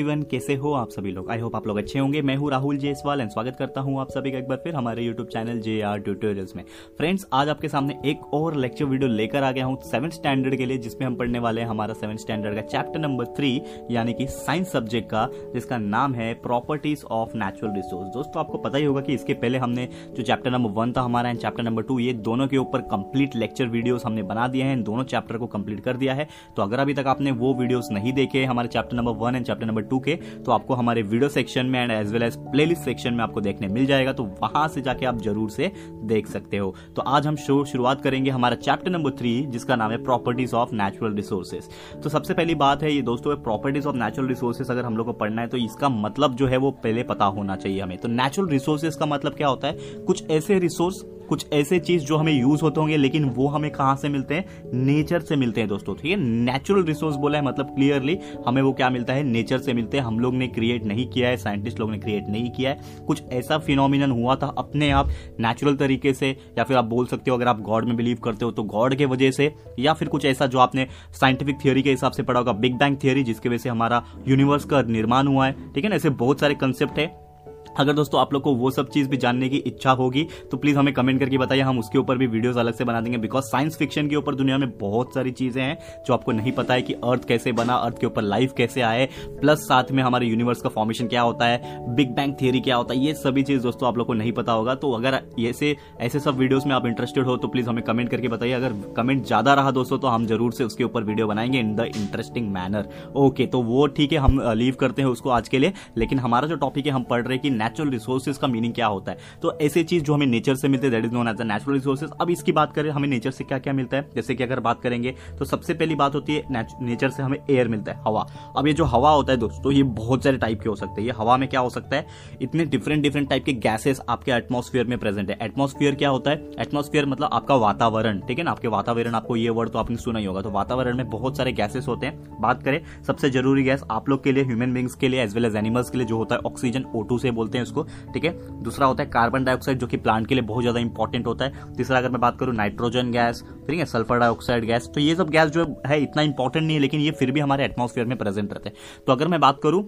Everyone कैसे हो आप सभी लोग? आई होप आप लोग अच्छे होंगे। मैं हूँ राहुल जयसवाल एंड स्वागत करता हूँ आप सभी का एक बार फिर हमारे YouTube channel J R tutorials में। फ्रेंड्स आज आपके सामने एक और लेक्चर वीडियो लेकर आ गया हूँ सेवन स्टैंडर्ड के लिए, जिसमें हम पढ़ने वाले हैं हमारा सेवन स्टैंडर्ड का चैप्टर नंबर थ्री यानी कि साइंस सब्जेक्ट का, जिसका नाम है प्रॉपर्टीज़ ऑफ़ नेचुरल रिसोर्स दोस्तों, आपको पता ही होगा कि इसके पहले हमने जो चैप्टर नंबर वन था हमारा एंड चैप्टर नंबर टू ये दोनों के ऊपर कंप्लीट लेक्चर वीडियोस हमने बना दिए हैं। दोनों चैप्टर को कंप्लीट कर दिया है। तो अगर अभी तक आपने वो वीडियोस नहीं देखे, हमारे chapter number one and chapter number two के तो आपको हमारे वीडियो सेक्शन में and as well as playlist section में आपको देखने मिल जाएगा तो वहाँ से जाके आप ज़रूर से देख सकते हो। तो आज हम शो शुरुआत करेंगे हमारा चैप्टर नंबर थ्री जिसका नाम है प्रॉपर्टीज़ ऑफ़ नेचुरल रिसोर्सेज तो सबसे पहली बात है ये, दोस्तों प्रॉपर्टीज़ ऑफ़ नेचुरल रिसोर्सेज अगर हम लोग को पढ़ना है तो इसका मतलब जो है वो पहले पता होना चाहिए हमें। तो नेचुरल रिसोर्सेज का मतलब क्या होता है? कुछ ऐसे रिसोर्स कुछ ऐसे चीज़ जो हमें यूज़ होते होंगे, लेकिन वो हमें कहाँ से मिलते हैं? नेचर से मिलते हैं दोस्तों। ठीक है? नेचुरल रिसोर्स बोला है मतलब क्लियरली हमें वो क्या मिलता है? नेचर से मिलते हैं। हम लोग ने क्रिएट नहीं किया है साइंटिस्ट लोग ने क्रिएट नहीं किया है। कुछ ऐसा फिनोमिनन हुआ था अपने आप नेचुरल तरीके से, या फिर आप बोल सकते हो, अगर आप गॉड में बिलीव करते हो तो गॉड के वजह से, या फिर कुछ ऐसा जो आपने साइंटिफिक थियोरी के हिसाब से पढ़ा होगा बिग बैंग थियोरी जिसकी वजह से हमारा यूनिवर्स का निर्माण हुआ है। ठीक है ना? ऐसे बहुत सारे कंसेप्ट है। अगर दोस्तों आप लोग को वो सब चीज़ भी जानने की इच्छा होगी तो प्लीज़ हमें कमेंट करके बताइए। हम उसके ऊपर भी वीडियोस अलग से बना देंगे बिकॉज़ साइंस फिक्शन के ऊपर दुनिया में बहुत सारी चीज़ें हैं, जो आपको नहीं पता है कि अर्थ कैसे बना अर्थ के ऊपर लाइफ कैसे आए प्लस साथ में हमारे यूनिवर्स का फॉर्मेशन क्या होता है बिग बैंग थियरी क्या होता है, ये सभी चीज़ दोस्तों आप लोग को नहीं पता होगा। तो अगर ऐसे ऐसे सब वीडियोज़ में आप इंटरेस्टेड हो तो प्लीज़ हमें कमेंट करके बताइए। अगर कमेंट ज़्यादा रहा दोस्तों तो हम ज़रूर से उसके ऊपर वीडियो बनाएँगे in the interesting manner okay तो वो ठीक है, हम लीव करते हैं उसको आज के लिए। लेकिन हमारा जो टॉपिक है, हम पढ़ रहे कि नेचुरल रिसोर्सेज का मीनिंग क्या होता है? तो ऐसी चीज़ जो हमें नेचर से मिलते हैं that is known as natural resources अब इसकी बात करें, हमें नेचर से क्या क्या मिलता है? जैसे कि अगर बात करेंगे तो सबसे पहली बात होती है नेचर से हमें एयर मिलता है, हवा। अब ये जो हवा होता है दोस्तों, ये बहुत सारे टाइप के हो सकते हैं। ये हवा में क्या हो सकता है? इतने डिफरेंट डिफरेंट टाइप के गैसेस आपके एटमोस्फियर में प्रेजेंट है। एटमोस्फियर क्या होता है? एटमोस्फियर मतलब आपका वातावरण, ठीक है ना? आपके वातावरण, आपको ये वर्ड तो आपने सुना ही होगा। तो वातावरण में बहुत सारे गैसेस होते हैं। बात करें, सबसे ज़रूरी गैस आप लोग के लिए ह्यूमन बींग्स के लिए एज वेल एज एनिमल्स के लिए जो होता है ऑक्सीजन ओ से बोलते हैं उसको ठीक है? दूसरा होता है कार्बन डाइऑक्साइड जो कि प्लांट के लिए बहुत ज़्यादा इंपॉर्टेंट होता है। तीसरा, अगर मैं बात करूँ नाइट्रोजन गैस ठीक है? सल्फ़र डाइऑक्साइड गैस तो ये सब गैस जो है, इतना इंपॉर्टेंट नहीं है, लेकिन ये फिर भी हमारे एटमोस्फियर में प्रेजेंट रहते हैं। तो अगर मैं बात करूँ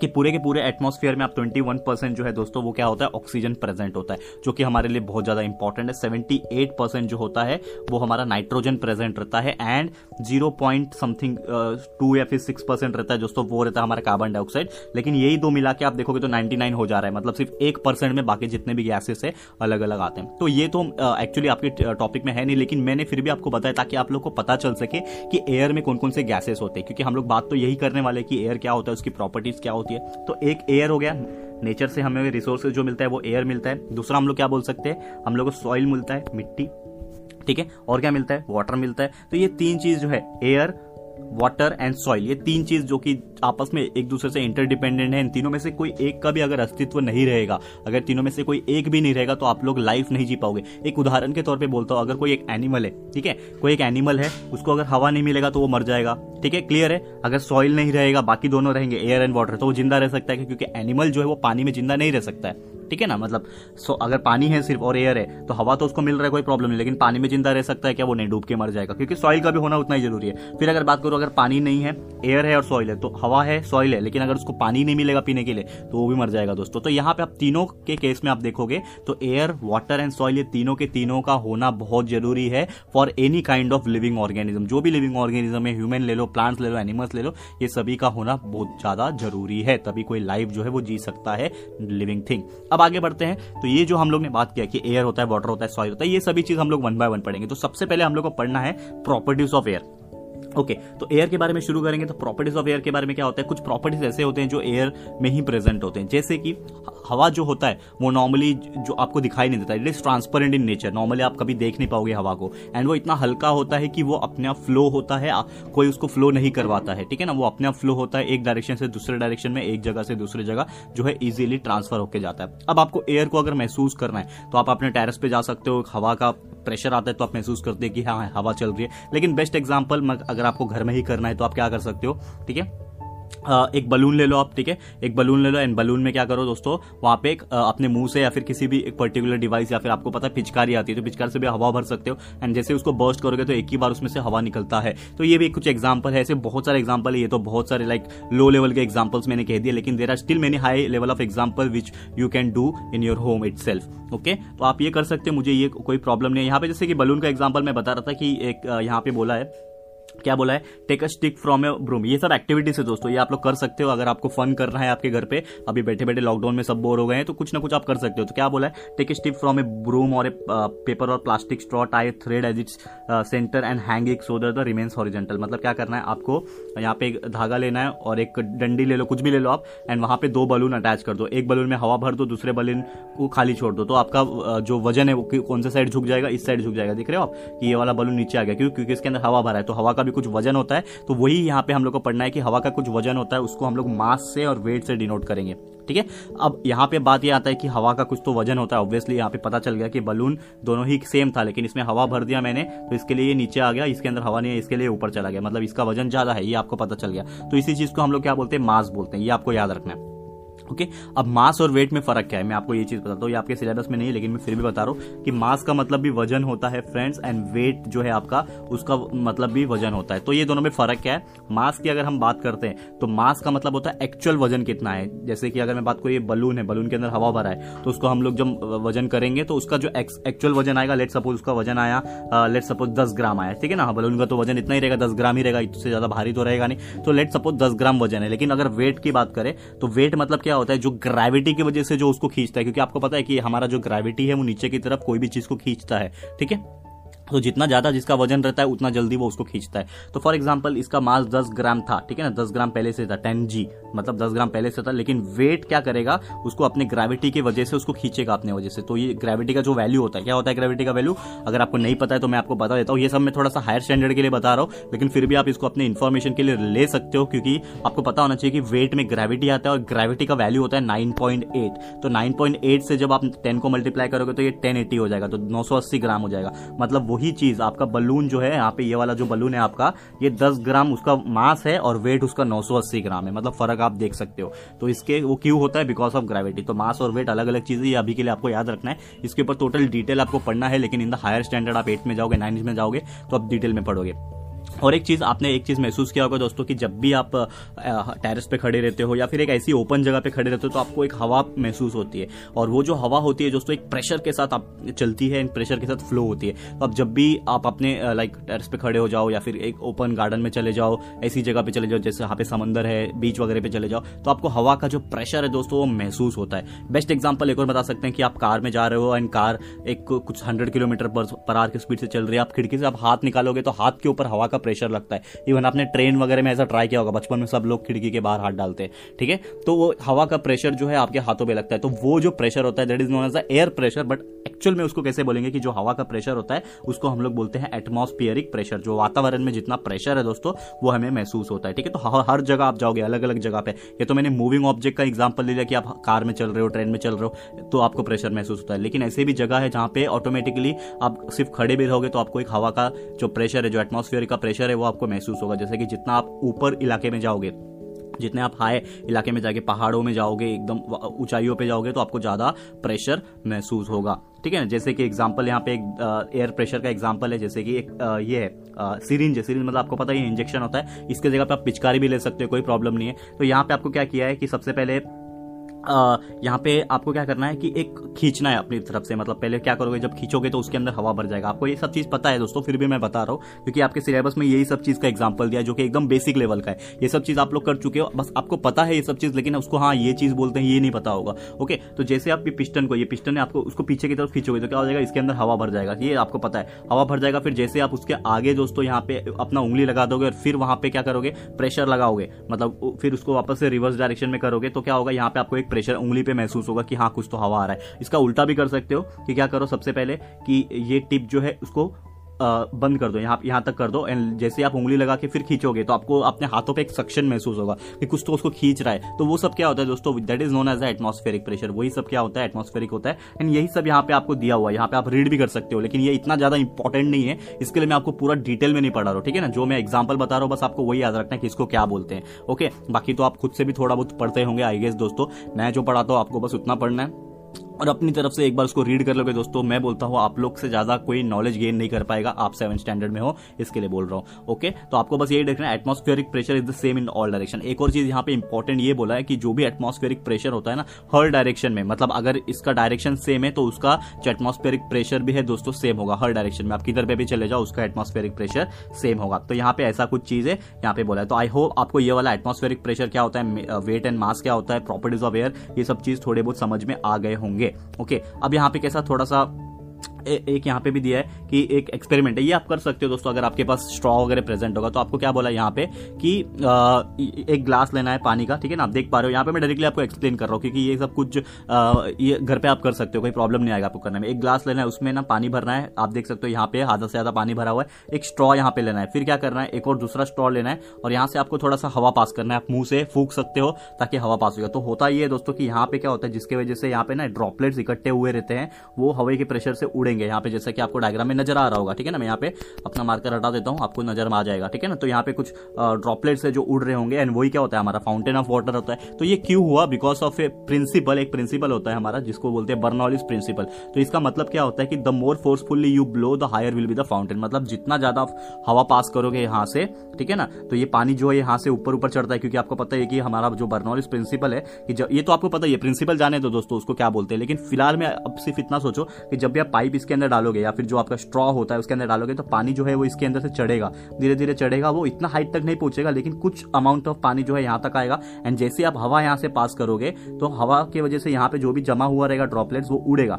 कि पूरे के पूरे एटमॉस्फेयर में आप 21 परसेंट जो है दोस्तों, वो क्या होता है? ऑक्सीजन प्रेजेंट होता है, जो कि हमारे लिए बहुत ज़्यादा इंपॉर्टेंट है। 78 परसेंट जो होता है, वो हमारा नाइट्रोजन प्रेजेंट रहता है and zero point something two या फिर सिक्स परसेंट रहता है दोस्तों, वो रहता है हमारा कार्बन डाइऑक्साइड लेकिन यही दो मिला के आप देखोगे तो 99 हो जा रहा है। मतलब सिर्फ़ एक परसेंट में बाकी जितने भी गैसेस है अलग अलग आते हैं। तो ये तो एक्चुअली आपके टॉपिक में है नहीं, लेकिन मैंने फिर भी आपको बताया ताकि आप लोग को पता चल सके कि एयर में कौन कौन से गैसेस होते हैं। क्योंकि हम लोग बात तो यही करने वाले कि एयर क्या होता है, उसकी प्रॉपर्टीज़ क्या होती है। तो एक एयर हो गया। नेचर से हमें रिसोर्सेज जो मिलता है, वो एयर मिलता है। दूसरा हम लोग क्या बोल सकते हैं? हम लोग को सॉइल मिलता है, मिट्टी, ठीक है? और क्या मिलता है? वाटर मिलता है। तो ये तीन चीज़ जो है एयर वाटर एंड सॉइल ये तीन चीज़ जो कि आपस में एक दूसरे से इंटरडिपेंडेंट है। इन तीनों में से कोई एक का भी अगर अस्तित्व नहीं रहेगा, अगर तीनों में से कोई एक भी नहीं रहेगा तो आप लोग लाइफ नहीं जी पाओगे। एक उदाहरण के तौर पे बोलता हूँ, अगर कोई एक एनिमल है, ठीक है? कोई एक एनिमल है, उसको अगर हवा नहीं मिलेगा तो वो मर जाएगा, ठीक है? क्लियर है? अगर सॉइल नहीं रहेगा, बाकी दोनों रहेंगे एयर एंड वाटर तो वो ज़िंदा रह सकता है, क्योंकि एनिमल जो है वो पानी में ज़िंदा नहीं रह सकता है। ठीक है ना? मतलब सो अगर पानी है सिर्फ़ और एयर है तो हवा तो उसको मिल रहा है, कोई प्रॉब्लम नहीं, लेकिन पानी में ज़िंदा रह सकता है क्या? वो नहीं, डूब के मर जाएगा। क्योंकि सॉइल का भी होना उतना ही ज़रूरी है। फिर अगर बात करो, अगर पानी नहीं है एयर है और सॉइल है तो हवा है सॉइल है, लेकिन अगर उसको पानी नहीं मिलेगा पीने के लिए तो वो भी मर जाएगा दोस्तों। तो यहाँ पे आप तीनों के केस में आप देखोगे तो एयर वाटर एंड सॉइल ये तीनों के तीनों का होना बहुत ज़रूरी है for any kind of living organism जो भी लिविंग ऑर्गेनिज्म है ह्यूमन ले लो प्लांट्स ले लो एनिमल्स ले लो, ये सभी का होना बहुत ज़्यादा ज़रूरी है। तभी कोई लाइफ जो है वो जी सकता है लिविंग थिंग अब आगे बढ़ते हैं। तो ये जो हम लोग ने बात किया कि एयर होता है वाटर होता है सॉइल होता है, ये सभी चीज़ हम लोग वन बाय वन पढ़ेंगे। तो सबसे पहले हम लोग को पढ़ना है properties of air okay okay, तो एयर के बारे में शुरू करेंगे तो प्रॉपर्टीज़ ऑफ़ एयर के बारे में क्या होता है? कुछ प्रॉपर्टीज़ ऐसे होते हैं जो एयर में ही प्रेजेंट होते हैं। जैसे कि हवा जो होता है वो नॉर्मली जो आपको दिखाई नहीं देता। It is transparent in nature normally आप कभी देख नहीं पाओगे हवा को। एंड वो इतना हल्का होता है कि वो अपने आप फ्लो होता है। कोई उसको फ्लो नहीं करवाता है ठीक है ना? वो अपने आप फ्लो होता है एक डायरेक्शन से दूसरे डायरेक्शन में एक जगह से दूसरी जगह जो है इजिली ट्रांसफ़र होकर जाता है। अब आपको एयर को अगर महसूस करना है तो आप अपने टेरेस पे जा सकते हो हवा का प्रेशर आता है तो आप महसूस करते हैं कि हाँ हवा चल रही है। लेकिन बेस्ट एग्ज़ाम्पल अगर आपको घर में ही करना है तो आप क्या कर सकते हो? ठीक है? एक बलून ले लो आप, ठीक है? एक बलून ले लो एंड बलून में क्या करो दोस्तों, वहाँ पे एक अपने मुँह से या फिर किसी भी एक पर्टिकुलर डिवाइस या फिर आपको पता है पिचकारी आती है तो पिचकार से भी हवा भर सकते हो एंड जैसे उसको बर्स्ट करोगे तो एक ही बार उसमें से हवा निकलता है। तो ये भी कुछ एग्ज़ाम्पल है, ऐसे बहुत सारे एग्ज़ाम्पल है, ये तो बहुत सारे लाइक लो लेवल के एग्जाम्पल्स मैंने कह दिए, लेकिन there are still many high level of example which you can do in your home it okay तो आप ये कर सकते हो, मुझे ये कोई प्रॉब्लम नहीं है। यहाँ पे जैसे कि बलून का एग्ज़ाम्पल मैं बता रहा था कि एक यहाँ पे बोला है क्या बोला है? Take a stick from a broom ये सब एक्टिविटीज़ है दोस्तों, ये आप लोग कर सकते हो अगर आपको फन करना है आपके घर पे। अभी बैठे बैठे लॉकडाउन में सब बोर हो गए हैं तो कुछ ना कुछ आप कर सकते हो। तो क्या बोला है? Take a stick from a broom और ए पेपर और plastic straw tie thread as its centre and hang it so the remains horizontal मतलब क्या करना है? आपको यहाँ पे एक धागा लेना है और एक डंडी ले लो, कुछ भी ले लो आप एंड वहाँ पे दो बलून अटैच कर दो। एक बलून में हवा भर दो, दूसरे बलून को खाली छोड़ दो। तो आपका जो वज़न है वो कौन सा साइड झुक जाएगा? इस साइड झुक जाएगा। देख रहे हो आप? कि ये वाला बलून नीचे आ गया। क्यों? क्योंकि इसके अंदर हवा भरा है तो हवा का भी कुछ वज़न होता है तो वही यहाँ पे हम लोग को पढ़ना है कि हवा का कुछ वज़न होता है, उसको हम लोग मास से और वेट से डिनोट करेंगे, ठीक है? अब यहाँ पे बात ये आता है कि हवा का कुछ तो वज़न होता है ऑब्वियसली यहाँ पे पता चल गया कि बलून दोनों ही सेम था, लेकिन इसमें हवा भर दिया मैंने तो इसके लिए नीचे आ गया, इसके अंदर हवा नहीं है, इसके लिए ऊपर चला गया मतलब इसका वज़न ज़्यादा है, ये आपको पता चल गया। तो इसी चीज़ को हम लोग क्या बोलते हैं? मास बोलते हैं, ये आपको याद रखना है। ओके? okay? अब मास और वेट में फ़र्क क्या है? मैं आपको ये चीज़ बताता हूँ। ये आपके सिलेबस में नहीं है, लेकिन मैं फिर भी बता रहा हूँ कि मास का मतलब भी वज़न होता है फ्रेंड्स एंड वेट जो है आपका, उसका मतलब भी वज़न होता है। तो ये दोनों में फ़र्क क्या है? मास की अगर हम बात करते हैं तो मास का मतलब होता है एक्चुअल वज़न कितना है। जैसे कि अगर मैं बात करूँ, ये बलून है बलून के अंदर हवा भरा है तो उसको हम लोग जब वज़न करेंगे तो उसका जो एक्चुअल वज़न आएगा लेट सपोज़ उसका वज़न आया लेट सपोज़ दस ग्राम आया, ठीक है ना? बलून का तो वज़न इतना ही रहेगा, दस ग्राम ही रहेगा, इससे ज़्यादा भारी तो रहेगा नहीं। तो लेट सपोज़ दस ग्राम वज़न है, लेकिन अगर वेट की बात करें तो वेट मतलब क्या होता है, जो ग्रेविटी की वजह से जो उसको खींचता है, क्योंकि आपको पता है कि हमारा जो ग्रेविटी है, वो नीचे की तरफ़ कोई भी चीज़ को खींचता है, ठीक है? तो जितना ज़्यादा जिसका वज़न रहता है, उतना जल्दी वो उसको खींचता है। तो फॉर एग्ज़ाम्पल इसका मास 10 ग्राम था, ठीक है ना? 10 ग्राम पहले से था 10 जी मतलब 10 ग्राम पहले से था, लेकिन वेट क्या करेगा? उसको अपने ग्रेविटी की वजह से उसको खींचेगा अपने वजह से। तो ये ग्रेविटी का जो वैल्यू होता है, क्या होता है ग्रेविटी का वैल्यू अगर आपको नहीं पता है तो मैं आपको बता देता हूँ। ये सब मैं थोड़ा सा हायर स्टैंडर्ड के लिए बता रहा हूँ, लेकिन फिर भी आप इसको अपने इन्फॉर्मेशन के लिए ले सकते हो, क्योंकि आपको पता होना चाहिए कि वेट में ग्रेविटी आता है और ग्रेविटी का वैल्यू होता है नाइन तो नाइन से जब आप टेन को मल्टीप्लाई करोगे तो ये टेन हो जाएगा तो नौ सौ अस्सी ग्राम हो जाएगा। मतलब वही चीज़, आपका बलून जो है, यहाँ पे ये वाला जो बलून है आपका, ये 10 ग्राम उसका मास है और वेट उसका 980 ग्राम है। मतलब फ़र्क आप देख सकते हो। तो इसके वो क्यों होता है? बिकॉज़ ऑफ़ ग्रेविटी तो मास और वेट अलग अलग चीज़ें, ये अभी के लिए आपको याद रखना है। इसके ऊपर टोटल डिटेल आपको पढ़ना है, लेकिन इन द हायर स्टैंडर्ड आप एट में जाओगे नाइन्थ में जाओगे तो आप डिटेल में पढ़ोगे। और एक चीज़ आपने, एक चीज़ महसूस किया होगा दोस्तों कि जब भी आप टेरेस पे खड़े रहते हो या फिर एक ऐसी ओपन जगह पे खड़े रहते हो तो आपको एक हवा महसूस होती है। और वो जो हवा होती है दोस्तों, एक प्रेशर के साथ आप चलती है एंड प्रेशर के साथ फ्लो होती है। तो अब जब भी आप अपने लाइक टेरेस पे खड़े हो जाओ या फिर एक ओपन गार्डन में चले जाओ, ऐसी जगह पे चले जाओ जैसे यहाँ पे समंदर है, बीच वगैरह पे चले जाओ तो आपको हवा का जो प्रेशर है दोस्तों, वो महसूस होता है। बेस्ट एग्ज़ाम्पल एक और बता सकते हैं कि आप कार में जा रहे हो एंड कार एक कुछ हंड्रेड किलोमीटर पर आर की स्पीड से चल रही है, आप खिड़की से आप हाथ निकालोगे तो हाथ के ऊपर हवा का प्रेशर लगता है। इवन आपने ट्रेन वगैरह में ऐसा ट्राई किया होगा, बचपन में सब लोग खिड़की के बाहर हाथ डालते हैं, ठीक है? तो वो हवा का प्रेशर जो है आपके हाथों पर लगता है। तो वो जो प्रेशर होता है that is known as air pressure but actual में उसको कैसे बोलेंगे कि जो हवा का प्रेशर होता है, उसको हम लोग बोलते हैं एटमोस्फियरिक प्रेशर जो वातावरण में जितना प्रेशर है दोस्तों, वो हमें महसूस होता है, ठीक है? तो हर जगह आप जाओगे अलग अलग जगह पे। ये तो मैंने मूविंग ऑब्जेक्ट का एग्ज़ाम्पल ले लिया कि आप कार में चल रहे हो ट्रेन में चल रहे हो तो आपको प्रेशर महसूस होता है। लेकिन ऐसे भी जगह है जहाँ पे ऑटोमेटिकली आप सिर्फ़ खड़े भी रहोगे तो आपको एक हवा का जो प्रेशर है, जो एटमोस्फियर का प्रेशर है, वो आपको महसूस होगा। जैसे कि जितना आप ऊपर इलाके में जाओगे जितने आप हाई इलाके में जाके पहाड़ों में जाओगे एकदम ऊंचाइयों पे जाओगे तो आपको ज़्यादा प्रेशर महसूस होगा। ठीक है? ना जैसे कि एग्जांपल यहाँ पे एक एयर प्रेशर का एग्जांपल है जैसे कि एक आ, ये है सीरिंज सीरिंज मतलब आपको पता है ये इंजेक्शन होता है। इसके जगह पे आप पिचकारी भी ले सकते हो कोई प्रॉब्लम नहीं है। तो यहाँ पे आपको क्या किया है कि सबसे पहले यहाँ पे आपको क्या करना है कि एक खींचना है अपनी तरफ़ से। मतलब पहले क्या करोगे, जब खींचोगे तो उसके अंदर हवा भर जाएगा। आपको ये सब चीज़ पता है दोस्तों, फिर भी मैं बता रहा हूँ, क्योंकि आपके सिलेबस में यही सब चीज़ का एग्ज़ाम्पल दिया, जो कि एकदम बेसिक लेवल का है। ये सब चीज़ आप लोग कर चुके हो, बस आपको पता है ये सब चीज़, लेकिन उसको हाँ ये चीज़ बोलते हैं, ये नहीं पता होगा। ओके तो जैसे आप पिस्टन को, ये पिस्टन है आपको, उसको पीछे की तरफ़ खींचोगे तो क्या हो जाएगा, इसके अंदर हवा भर जाएगा। ये आपको पता है। हवा भर जाएगा, फिर जैसे आप उसके आगे दोस्तों यहाँ पे अपना उंगली लगा दोगे और फिर वहाँ पे क्या करोगे प्रेशर लगाओगे। मतलब फिर उसको वापस से रिवर्स डायरेक्शन में करोगे तो क्या होगा, यहाँ पे आपको एक प्रेशर उंगली पे महसूस होगा कि हाँ कुछ तो हवा आ रहा है। इसका उल्टा भी कर सकते हो कि क्या करो सबसे पहले कि ये टिप जो है, उसको बंद कर दो, यहाँ यहाँ तक कर दो एंड जैसे आप उंगली लगा के फिर खींचोगे तो आपको अपने हाथों पे एक सक्शन महसूस होगा कि कुछ तो उसको खींच रहा है। तो वो सब क्या होता है दोस्तों that is known as atmospheric pressure वही सब क्या होता है एटमॉस्फेरिक होता है। एंड यही सब यहाँ पे आपको दिया हुआ है, यहाँ पे आप रीड भी कर सकते हो, लेकिन ये इतना ज़्यादा इंपॉर्टेंट नहीं है, इसके लिए मैं आपको पूरा डिटेल में नहीं पढ़ा रहा हूँ, ठीक है ना? जो मैं एग्ज़ाम्पल बता रहा हूँ, बस आपको वही याद रखना है कि इसको क्या बोलते हैं ओके बाकी तो आप खुद से भी थोड़ा बहुत पढ़ते होंगे आई गेस दोस्तों। मैं जो पढ़ाता हूँ, आपको बस उतना पढ़ना है। और अपनी तरफ़ से एक बार उसको रीड कर लोगे दोस्तों। मैं बोलता हूँ, आप लोग से ज़्यादा कोई नॉलेज गेन नहीं कर पाएगा। आप सेवन स्टैंडर्ड में हो, इसके लिए बोल रहा हूँ। ओके तो आपको बस यही देखना है atmospheric pressure is the same in all direction एक और चीज़ यहाँ पे इंपॉर्टेंट ये बोला है कि जो भी एटमॉस्फेरिक प्रेशर होता है ना, हर डायरेक्शन में मतलब अगर इसका डायरेक्शन सेम है तो उसका जो एटमॉस्फेरिक प्रेशर भी है दोस्तों सेम होगा हर डायरेक्शन में। आप किधर पे भी चले जाओ, उसका एटमॉस्फेरिक प्रेशर सेम होगा। तो यहाँ पे ऐसा कुछ चीज़ है, यहाँ पे बोला है। तो आई होप आपको ये वाला एटमॉस्फेरिक प्रेशर क्या होता है वेट एंड मास क्या होता है प्रॉपर्टीज़ ऑफ़ एयर ये सब चीज़ थोड़े बहुत समझ में आ गए होंगे। ओके अब यहाँ पे कैसा थोड़ा सा एक यहाँ पे भी दिया है कि एक एक्सपेरिमेंट है। ये आप कर सकते हो दोस्तों अगर आपके पास स्ट्रॉ वगैरह प्रेजेंट होगा। तो आपको क्या बोला यहाँ पे कि आ, एक ग्लास लेना है पानी का ठीक है ना? आप देख पा रहे हो यहाँ पे मैं डायरेक्टली आपको एक्सप्लेन कर रहा हूँ क्योंकि ये सब कुछ आ, ये घर पे आप कर सकते हो कोई प्रॉब्लम नहीं आएगा आपको करने में। एक ग्लास लेना है उसमें ना पानी भरना है। आप देख सकते हो यहाँ पे आधा से ज़्यादा पानी भरा हुआ है। एक स्ट्रॉ यहाँ पे लेना है। फिर क्या करना है एक और दूसरा स्ट्रॉ लेना है और यहाँ से आपको थोड़ा सा हवा पास करना है। आप मुँह से फूक सकते हो ताकि हवा पास होगा तो होता ये दोस्तों की यहाँ पे क्या होता है जिसकी वजह से यहाँ पे ना ड्रॉपलेट्स इकट्ठे हुए रहते हैं वो हवा के प्रेशर से उड़ेंगे। यहाँ पे, जैसे कि आपको डायग्राम में नज़र आ रहा होगा, ठीक है ना? मैं यहाँ पे अपना मार्कर हटा देता हूँ, आपको नज़र में आ जाएगा, ठीक है ना? तो यहाँ पे कुछ ड्रॉपलेट्स है जो उड़ रहे होंगे एंड वही क्या होता है हमारा? फाउंटेन ऑफ़ वाटर होता है। तो ये क्यों हुआ? बिकॉज़ ऑफ़ ए प्रिंसिपल एक प्रिंसिपल होता है हमारा, जिसको बोलते हैं बर्नॉलिस प्रिंसिपल तो इसका मतलब क्या होता है कि the more forcefully you blow the higher will be the fountain मतलब जितना ज़्यादा हवा पास करोगे यहाँ से, ठीक है ना? तो ये पानी जो है यहाँ से ऊपर ऊपर चढ़ता है, क्योंकि आपको पता है कि हमारा जो बर्नॉलिस प्रिंसिपल है, कि जब, ये तो आपको पता है प्रिंसिपल जाने दो दोस्तों, उसको क्या बोलते हैं? लेकिन फ़िलहाल में अब सिर्फ़ इतना सोचो कि जब भी आप पाइप इसके अंदर डालोगे या फिर जो आपका स्ट्रॉ होता है उसके अंदर डालोगे तो पानी जो है वो इसके अंदर से चढ़ेगा। धीरे धीरे चढ़ेगा, वो इतना हाइट तक नहीं पहुंचेगा, लेकिन कुछ अमाउंट ऑफ़ पानी जो है यहाँ तक आएगा। एंड जैसे आप हवा यहाँ से पास करोगे तो हवा की वजह से यहाँ पे जो भी जमा हुआ रहेगा ड्रॉपलेट्स वो उड़ेगा।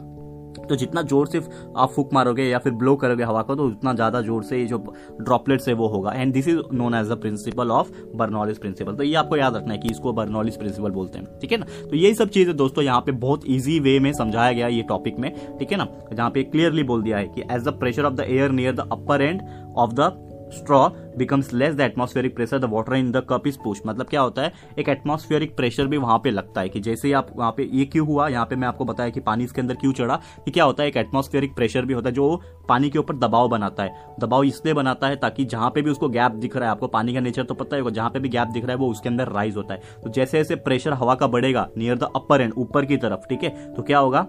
तो जितना ज़ोर से आप फूक मारोगे या फिर ब्लो करोगे हवा को तो उतना ज़्यादा ज़ोर से ये जो ड्रॉपलेट्स है वो होगा। And this is known as the principle of Bernoulli's principle तो ये आपको याद रखना है कि इसको बर्नॉलिस प्रिंसिपल बोलते हैं। ठीक है ना? तो यही सब चीज़ें दोस्तों यहाँ पे बहुत ईजी वे में समझाया गया ये टॉपिक में। ठीक है ना? जहाँ पे क्लियरली बोल दिया है कि as the pressure of the air near the upper end of the straw becomes less the atmospheric pressure the water in the cup is push मतलब क्या होता है? एक एटमॉस्फेरिक प्रेशर भी वहाँ पे लगता है कि जैसे ही आप वहाँ पे ये क्यों हुआ? यहाँ पे मैं आपको बताया कि पानी इसके अंदर क्यों चढ़ा? कि क्या होता है? एक एटमॉस्फेरिक प्रेशर भी होता है जो पानी के ऊपर दबाव बनाता है। दबाव इसलिए बनाता है ताकि जहाँ पे भी उसको गैप दिख रहा है, आपको पानी का नेचर तो पता है जहाँ पे भी गैप दिख रहा है वो उसके अंदर राइज होता है। तो जैसे जैसे प्रेशर हवा का बढ़ेगा नियर द अपर एंड ऊपर की तरफ़, ठीक है? तो क्या होगा?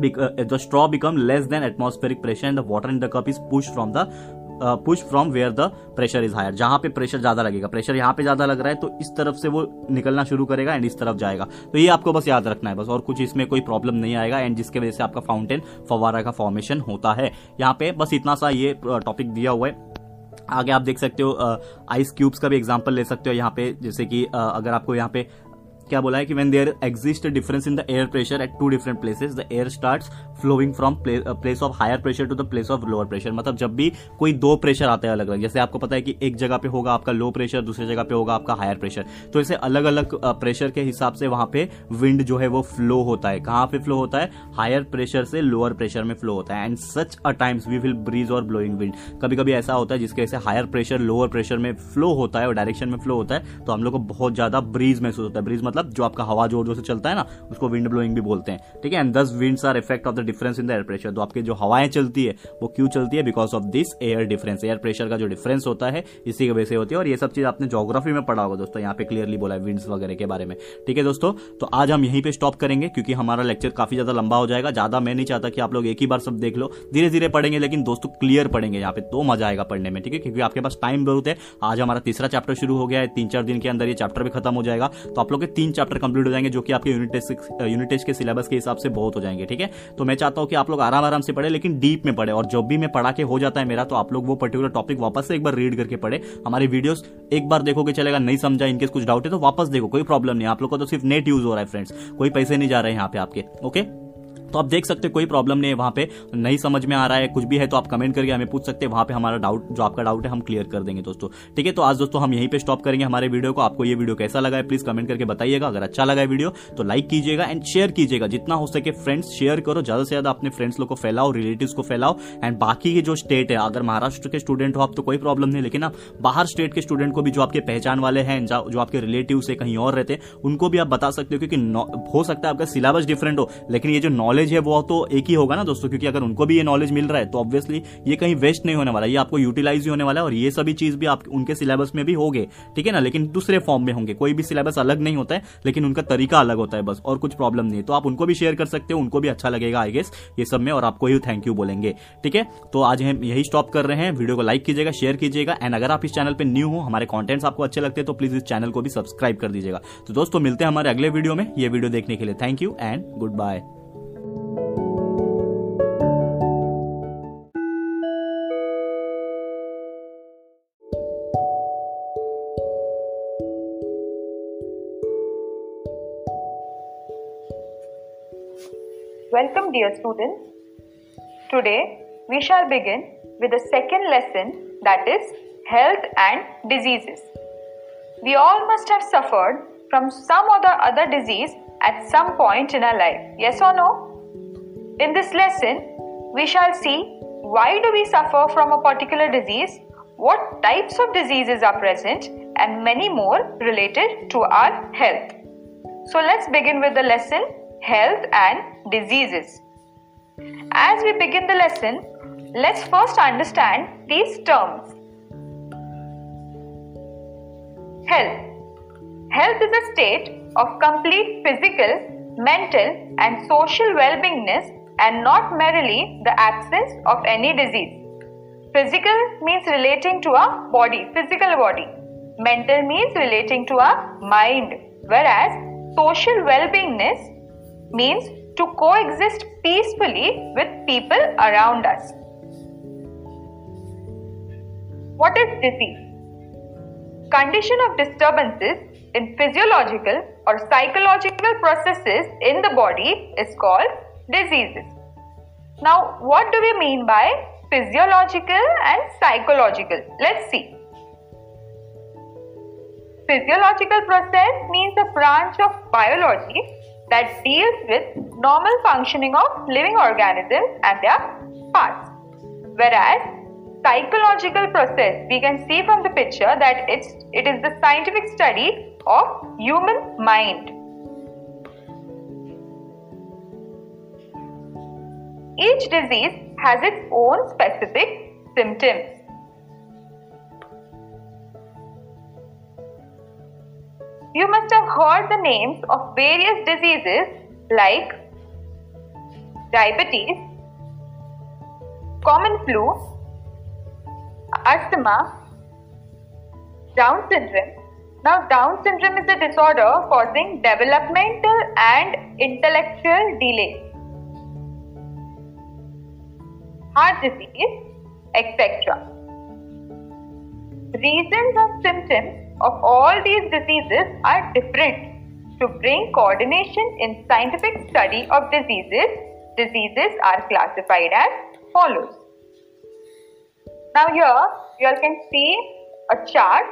The straw become less then atmospheric pressure and the water in the cup is push from the push from where the pressure is higher जहाँ पे प्रेशर ज़्यादा लगेगा. प्रेशर यहाँ पे ज़्यादा लग रहा है तो इस तरफ़ से वो निकलना शुरू करेगा एंड इस तरफ़ जाएगा. तो ये आपको बस याद रखना है बस, और कुछ इसमें कोई प्रॉब्लम नहीं आएगा एंड जिसके वजह से आपका फाउंटेन फवारा का फॉर्मेशन होता है. यहाँ पे बस इतना सा ये टॉपिक दिया हुआ है. आगे आप देख सकते हो आइस क्यूब्स का भी एग्जांपल ले सकते हो. यहाँ पे जैसे कि अगर आपको यहाँ पे क्या बोला है कि when there exist difference in the air pressure at two different places the air start flowing from place of higher pressure to the place of lower pressure मतलब जब भी कोई दो प्रेशर आते हैं अलग अलग जैसे आपको पता है कि एक जगह पे होगा आपका लो प्रेशर दूसरी जगह पे होगा आपका हायर प्रेशर तो ऐसे अलग अलग प्रेशर के हिसाब से वहाँ पे विंड जो है वो फ्लो होता है. कहाँ पे फ्लो होता है? हायर प्रेशर से लोअर प्रेशर में फ्लो होता है. And such a times we will breeze और ब्लोइंग विंड कभी कभी ऐसा होता है जिसके वजह से हायर प्रेशर लोअर प्रेशर में फ्लो होता है और डायरेक्शन में फ्लो होता है तो हम लोग को बहुत ज़्यादा ब्रीज महसूस होता है. ब्रीज मतलब जो आपका हवा ज़ोर ज़ोर से चलता है ना, उसको विंड ब्लोइंग भी बोलते हैं। ठीक है? And these winds are effect of the difference in the air pressure तो आपके जो हवाएँ चलती है, वो क्यों चलती है? Because of this air difference air pressure का जो डिफरेंस होता है, इसी की वजह से होती है। और ये सब चीज़ आपने जोग्राफी में पढ़ा होगा दोस्तों, यहाँ पे क्लियरली बोला है विंड्स वगैरह के बारे में। ठीक है दोस्तों? तो आज हम यहीं पे स्टॉप करेंगे, क्योंकि हमारा लेक्चर काफ़ी ज़्यादा लंबा हो जाएगा। ज़्यादा मैं नहीं चाहता कि आप लोग एक ही बार सब देख लो। धीरे धीरे पढ़ेंगे, लेकिन दोस्तों क्लियर पढ़ेंगे यहाँ पे। तो मज़ा आएगा पढ़ने में, ठीक है? क्योंकि आपके पास टाइम बहुत है। आज हमारा तीसरा चैप्टर शुरू हो गया है। तीन चार दिन के अंदर ये चैप्टर भी खत्म हो जाएगा। तो आप लोग के तीन तीन चैप्टर कंप्लीट हो जाएँगे, जो कि आपके यूनिट टेस्ट यूनिट टेस्ट के सिलेबस के हिसाब से बहुत हो जाएँगे, ठीक है? तो मैं चाहता हूँ कि आप लोग आराम आराम से पढ़े, लेकिन डीप में पढ़े, और जब भी मैं पढ़ा के हो जाता है मेरा तो आप लोग वो पर्टिकुलर टॉपिक वापस से एक बार रीड करके पढ़े। हमारे वीडियोस एक बार देखोगे चलेगा, नहीं समझा इनके कुछ डाउट है तो वापस देखो, कोई प्रॉब्लम नहीं आप लोग को तो सिर्फ़ नेट यूज़ हो रहा है फ्रेंड्स कोई पैसे नहीं जा रहे हैं यहाँ पे आपके ओके तो आप देख सकते हैं, कोई प्रॉब्लम नहीं है वहाँ पे। नहीं समझ में आ रहा है, कुछ भी है तो आप कमेंट करके हमें पूछ सकते हैं, वहाँ पे हमारा डाउट जो आपका डाउट है, हम क्लियर कर देंगे दोस्तों। ठीक है तो आज दोस्तों हम यहीं पे स्टॉप करेंगे हमारे वीडियो को। आपको ये वीडियो कैसा लगा है प्लीज़ कमेंट करके बताइएगा। अगर अच्छा लगा है वीडियो तो लाइक कीजिएगा एंड शेयर कीजिएगा। जितना हो सके फ्रेंड्स शेयर करो, ज़्यादा से ज़्यादा अपने फ्रेंड्स लोग को फैलाओ रिलेटिव को फैलाओ। एंड बाकी की जो स्टेट है, अगर महाराष्ट्र के स्टूडेंट हो आप तो कोई प्रॉब्लम नहीं। लेकिन आप बाहर स्टेट के स्टूडेंट को भी जो आपके पहचान वाले हैं, जो आपके रिलेटिव से कहीं और रहते हैं, उनको भी आप बता सकते हो, क्योंकि हो सकता है आपका सिलेबस डिफरेंट हो। लेकिन ये जो नॉलेज है वो तो एक ही होगा ना दोस्तों, क्योंकि अगर उनको भी ये नॉलेज मिल रहा है तो ऑब्वियसली ये कहीं वेस्ट नहीं होने वाला, ये आपको यूटिलाइज ही होने वाला है और ये सभी चीज़ भी आप, उनके सिलेबस में भी होंगे, ठीक है ना? लेकिन दूसरे फॉर्म में होंगे, कोई भी सिलेबस अलग नहीं होता है, लेकिन उनका तरीका अलग होता है बस, और कुछ प्रॉब्लम नहीं तो आप उनको भी शेयर कर सकते हो, उनको भी अच्छा लगेगा आई गेस ये सब में, और आपको ही थैंक यू बोलेंगे, ठीक है? तो आज हम यही स्टॉप कर रहे हैं वीडियो को लाइक कीजिएगा शेयर कीजिएगा एंड अगर आप इस चैनल पर न्यू हो, हमारे कॉन्टेंट्स आपको अच्छे लगते हैं तो प्लीज़ इस चैनल को भी सब्सक्राइब कर दीजिएगा। तो दोस्तों, मिलते हैं हमारे अगले वीडियो में, ये वीडियो देखने के लिए thank you and goodbye Welcome dear students. Today we shall begin with the second lesson that is health and diseases. We all must have suffered from some or the other disease at some point in our life. Yes or no? In this lesson we shall see why do we suffer from a particular disease, what types of diseases are present and many more related to our health. So let's begin with the lesson health and diseases. As we begin the lesson, let's first understand these terms. Health. Health is a state of complete physical, mental, and social well beingness and not merely the absence of any disease. Physical means relating to a body, physical body. Mental means relating to a mind, whereas social well beingness means to coexist peacefully with people around us. What is disease? Condition of disturbances in physiological or psychological processes in the body is called diseases. Now, what do we mean by physiological and psychological? Let's see. Physiological process means a branch of biology that deals with normal functioning of living organisms and their parts. Whereas psychological process, we can see from the picture that it's, it is the scientific study of human mind. Each disease has its own specific symptoms. You must have heard the names of various diseases like diabetes, common flu, asthma, Down syndrome. Now, Down syndrome is a disorder causing developmental and intellectual delay, heart disease, etc. Reasons and symptoms of all these diseases are different. To bring coordination in scientific study of diseases, diseases are classified as follows. Now here you all can see a chart.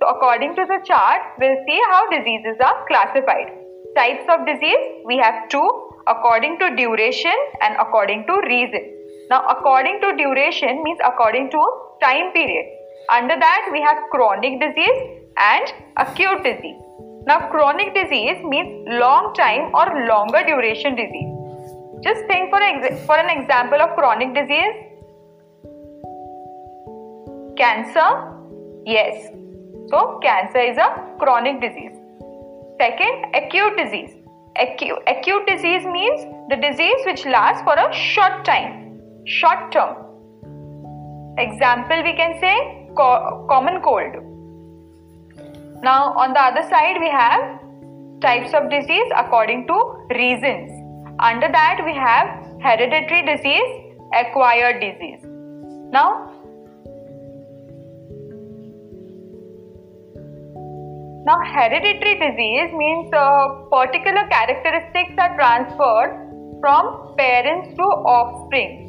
So according to the chart, we'll see how diseases are classified. Types of disease, we have two according to duration and according to reason. Now according to duration means according to time period. Under that we have chronic disease and acute disease. Now chronic disease means long time or longer duration disease. Just think for, for an example of chronic disease. Cancer? Yes. So cancer is a chronic disease. Second, acute disease. Acute, acute disease means the disease which lasts for a short time, short term. Example we can say co- common cold. Now on the other side we have types of disease according to reasons. Under that, we have hereditary disease, acquired disease. Now, now hereditary disease means uh, particular characteristics are transferred from parents to offspring.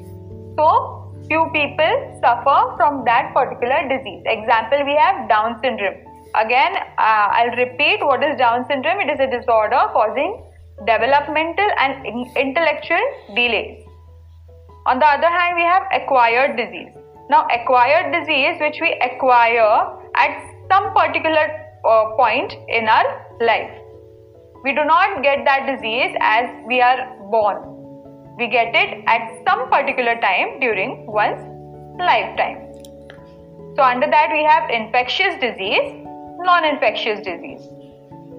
So, few people suffer from that particular disease. Example, we have Down syndrome. Again, uh, I'll repeat what is Down syndrome. It is a disorder causing developmental and intellectual delays. On the other hand, we have acquired disease. Now, acquired disease which we acquire at some particular uh, point in our life. We do not get that disease as we are born. We get it at some particular time during one's lifetime. So, under that, we have infectious disease, non infectious disease.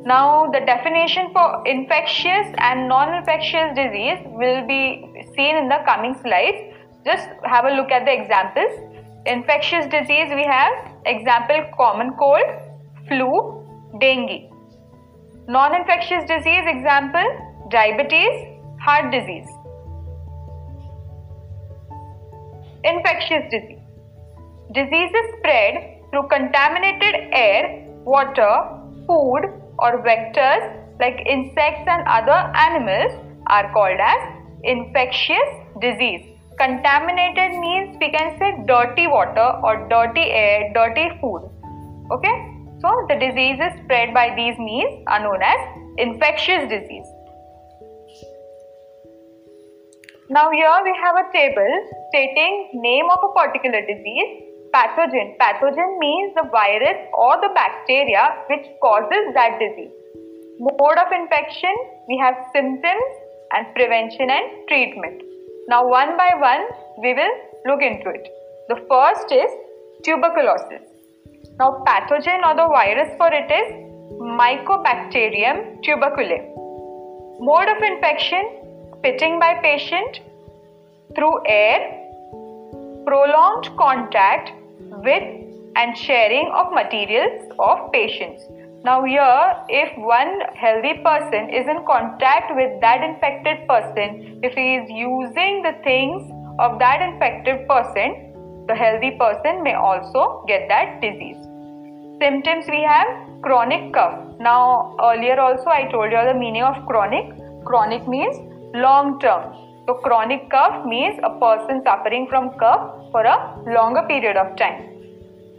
Now, the definition for infectious and non-infectious disease will be seen in the coming slides. Just have a look at the examples. Infectious disease we have example common cold, flu, dengue. Non-infectious disease example diabetes, heart disease. Infectious disease. Diseases spread through contaminated air, water, food or vectors like insects and other animals are called as infectious disease. Contaminated means we can say dirty water or dirty air, dirty food. Okay, so the diseases spread by these means are known as infectious disease. Now here we have a table stating name of a particular disease Pathogen. Pathogen means the virus or the bacteria which causes that disease. Mode of infection, we have symptoms and prevention and treatment. Now one by one we will look into it. The first is tuberculosis. Now pathogen or the virus for it is Mycobacterium tuberculosis. Mode of infection, spitting by patient through air, prolonged contact with and sharing of materials of patients. Now here, if one healthy person is in contact with that infected person, if he is using the things of that infected person, the healthy person may also get that disease. Symptoms we have chronic cough. Now earlier also I told you the meaning of chronic. Chronic means long term. So chronic cough means a person suffering from cough for a longer period of time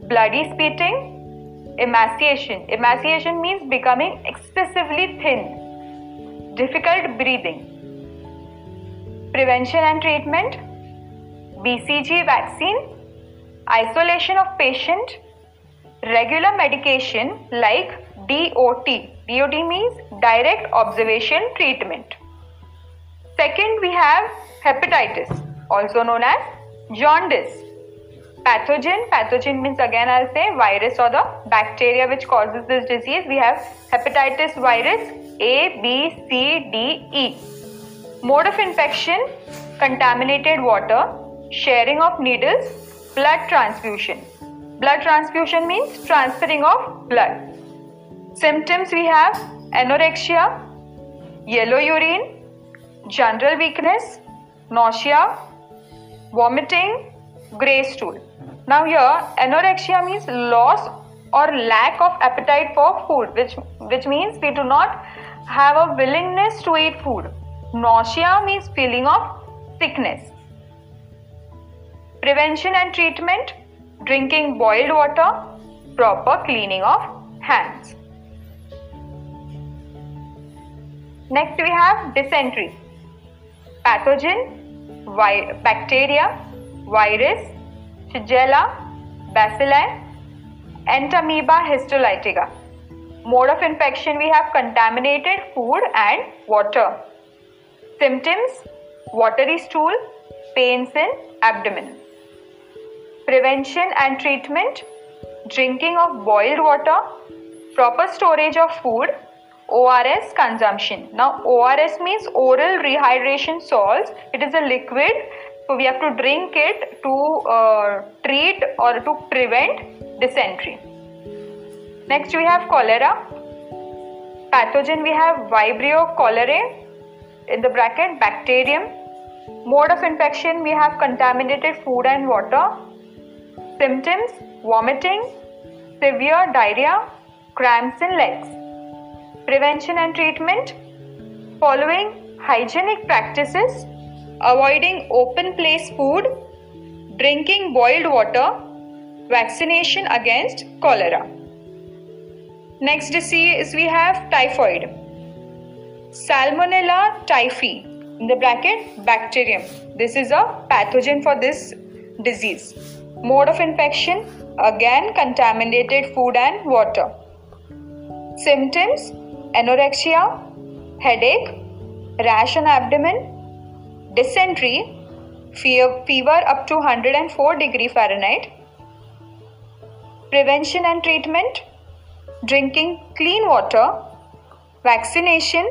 bloody spitting, emaciation. Emaciation means becoming excessively thin, difficult breathing. Prevention and treatment, BCG vaccine, isolation of patient, regular medication like DOT. DOT means direct observation treatment. Second, we have hepatitis, also known as jaundice. Pathogen, pathogen means again I'll say virus or the bacteria which causes this disease. We have hepatitis virus A, B, C, D, E. Mode of infection, contaminated water, sharing of needles, blood transfusion. Blood transfusion means transferring of blood. Symptoms we have anorexia, yellow urine, general weakness, nausea, vomiting, grey stool. Now here anorexia means loss or lack of appetite for food which which means we do not have a willingness to eat food. Nausea means feeling of sickness. Prevention and treatment drinking boiled water, proper cleaning of hands. Next we have dysentery. Pathogen, vi- bacteria, virus, Shigella, bacilli, Entamoeba histolytica. Mode of infection we have contaminated food and water. Symptoms watery stool, pains in abdomen. Prevention and treatment drinking of boiled water, proper storage of food, ORS consumption. Now, ORS means oral rehydration salts. It is a liquid so we have to drink it to uh, treat or to prevent dysentery. Next we have cholera. Pathogen we have Vibrio cholerae in the bracket bacterium. Mode of infection we have contaminated food and water. Symptoms vomiting, severe diarrhea, cramps in legs. Prevention and treatment following hygienic practices, avoiding open place food, drinking boiled water, vaccination against cholera. Next disease we have typhoid. Salmonella typhi in the bracket bacterium. This is a pathogen for this disease. Mode of infection again contaminated food and water. Symptoms anorexia, headache, rash on abdomen, dysentery, fever up to 104 degree Fahrenheit. Prevention and treatment drinking clean water, vaccination,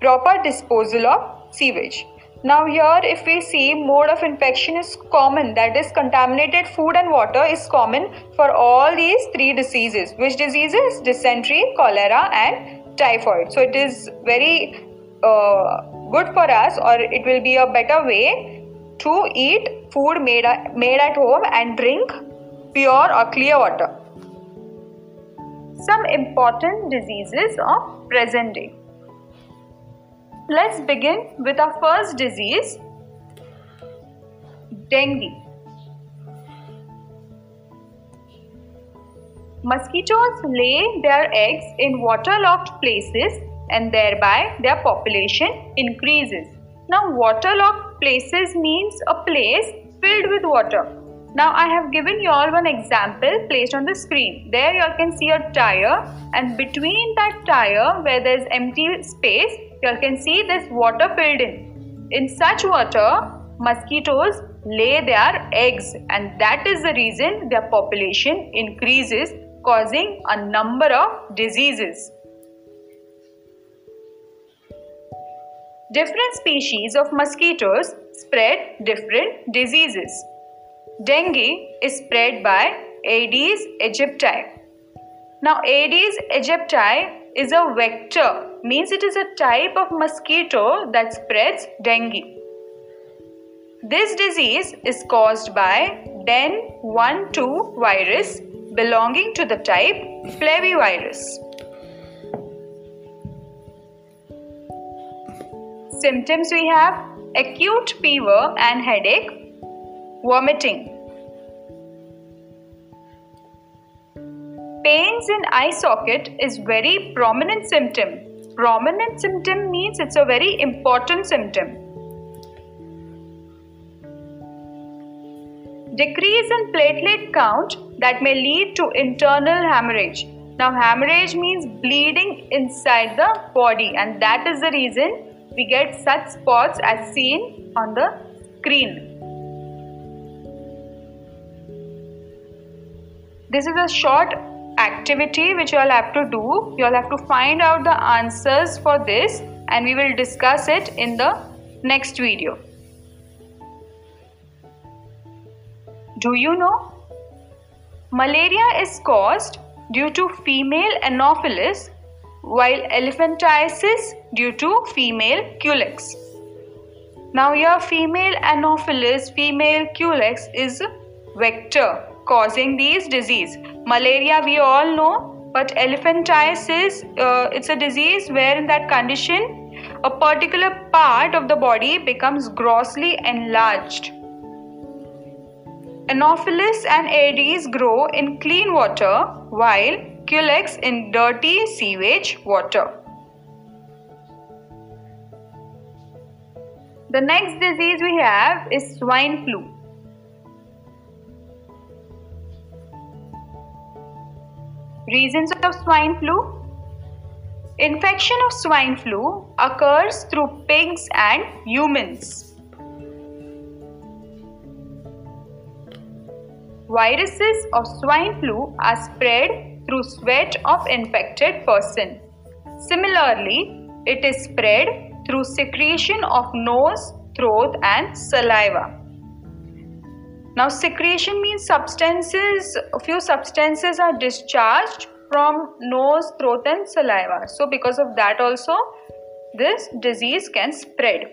proper disposal of sewage. Now here if we see mode of infection is common that is contaminated food and water is common for all these three diseases. Which diseases? Dysentery, cholera and typhoid. So it is very uh, good for us or it will be a better way to eat food made, made at home and drink pure or clear water. Some important diseases of present day. Let's begin with our first disease dengue. Mosquitoes lay their eggs in waterlogged places and thereby their population increases. Now, waterlogged places means a place filled with water. Now, I have given you all one example placed on the screen. There you can see a tire and between that tire where there is empty space, you can see this water filled in. In such water, mosquitoes lay their eggs and that is the reason their population increases causing a number of diseases. Different species of mosquitoes spread different diseases. Dengue is spread by Aedes aegypti. Now Aedes aegypti is a vector means it is a type of mosquito that spreads dengue. This disease is caused by DEN12 virus belonging to the type flavivirus. Symptoms we have acute fever and headache, vomiting. Pains in eye socket is very prominent symptom. Prominent symptom means it's a very important symptom. Decrease in platelet count that may lead to internal hemorrhage. Now hemorrhage means bleeding inside the body and that is the reason we get such spots as seen on the screen. This is a short activity which you all have to do. You all have to find out the answers for this and we will discuss it in the next video. Do you know? Malaria is caused due to female Anopheles while elephantiasis due to female Culex. Now your female Anopheles, female Culex is vector causing these disease. Malaria we all know but elephantiasis uh, it's a disease where in that condition a particular part of the body becomes grossly enlarged. Anopheles and Aedes grow in clean water while Culex in dirty sewage water. The next disease we have is swine flu. Reasons of swine flu Infection of swine flu occurs through pigs and humans. Viruses of swine flu are spread through sweat of infected person. Similarly, it is spread through secretion of nose, throat and saliva. Now secretion means substances, a few substances are discharged from nose, throat, and saliva. So, because of that, also this disease can spread.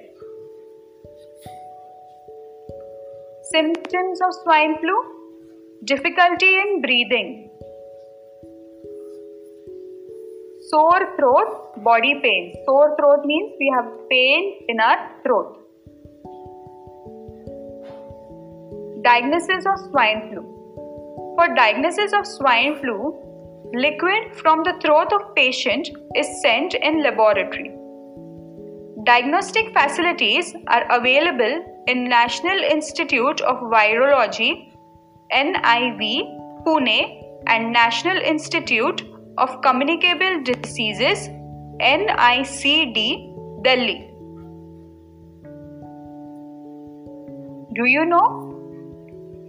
Symptoms of swine flu difficulty in breathing, sore throat, body pain. Sore throat means we have pain in our throat. Diagnosis of swine flu. For diagnosis of swine flu, liquid from the throat of patient is sent in laboratory. Diagnostic facilities are available in National Institute of Virology NIV Pune and National Institute of Communicable Diseases NICD Delhi. Do you know?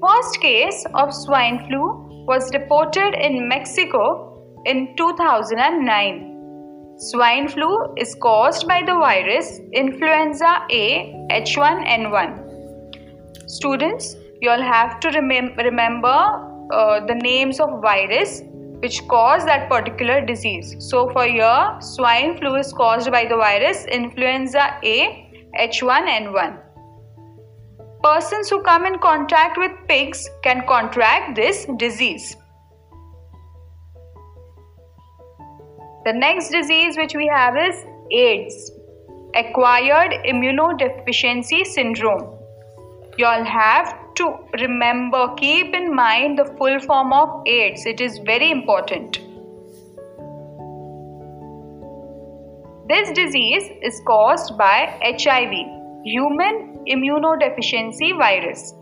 First case of swine flu was reported in Mexico in 2009. Swine flu is caused by the virus influenza A H1N1. Students, you all have to remem- remember uh, the names of virus which cause that particular disease. So for your swine flu is caused by the virus influenza A H1N1. Persons who come in contact with pigs can contract this disease. The next disease which we have is AIDS, acquired immunodeficiency syndrome. You all have to remember, keep in mind the full form of AIDS, it is very important. This disease is caused by HIV, human immunodeficiency virus.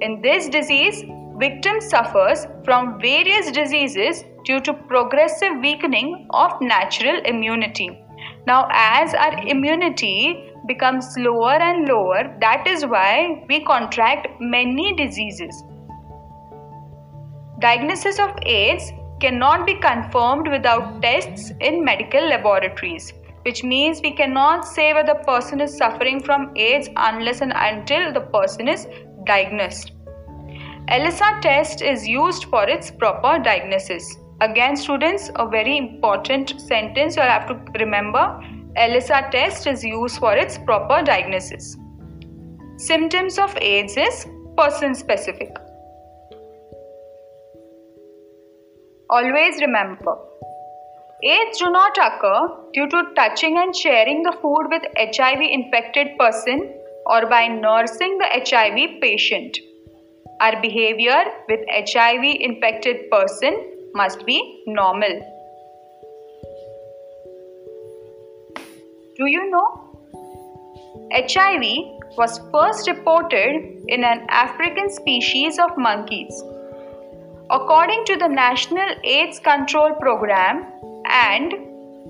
In this disease, victim suffers from various diseases due to progressive weakening of natural immunity. Now, as our immunity becomes lower and lower, that is why we contract many diseases. Diagnosis of AIDS cannot be confirmed without tests in medical laboratories, which means we cannot say whether the person is suffering from AIDS unless and until the person is diagnosed. ELISA test is used for its proper diagnosis. Again, students, a very important sentence you'll have to remember ELISA test is used for its proper diagnosis. Symptoms of AIDS is person specific. Always remember AIDS do not occur due to touching and sharing the food with HIV infected person or by nursing the HIV patient. Our behavior with HIV infected person must be normal. Do you know? HIV was first reported in an African species of monkeys. According to the National AIDS Control Program and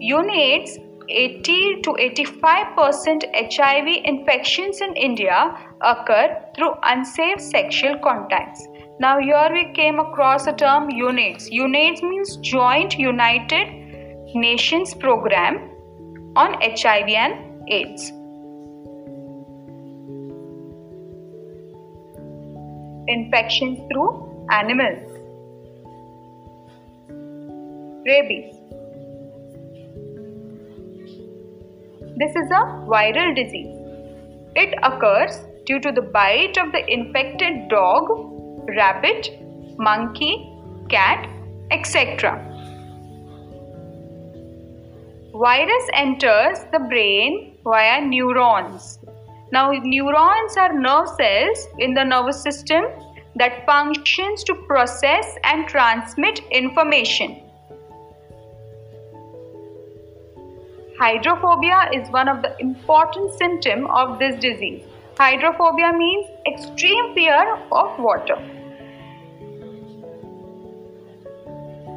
UNAIDS, 80 to 85% HIV infections in India occur through unsafe sexual contacts. Now, here we came across the term UNAIDS. UNAIDS means Joint United Nations Program on HIV and AIDS. Infections through animals. Rabies. This is a viral disease. It occurs due to the bite of the infected dog, rabbit, monkey, cat, etc. Virus enters the brain via neurons. Now, neurons are nerve cells in the nervous system that functions to process and transmit information. Hydrophobia is one of the important symptoms of this disease. Hydrophobia means extreme fear of water.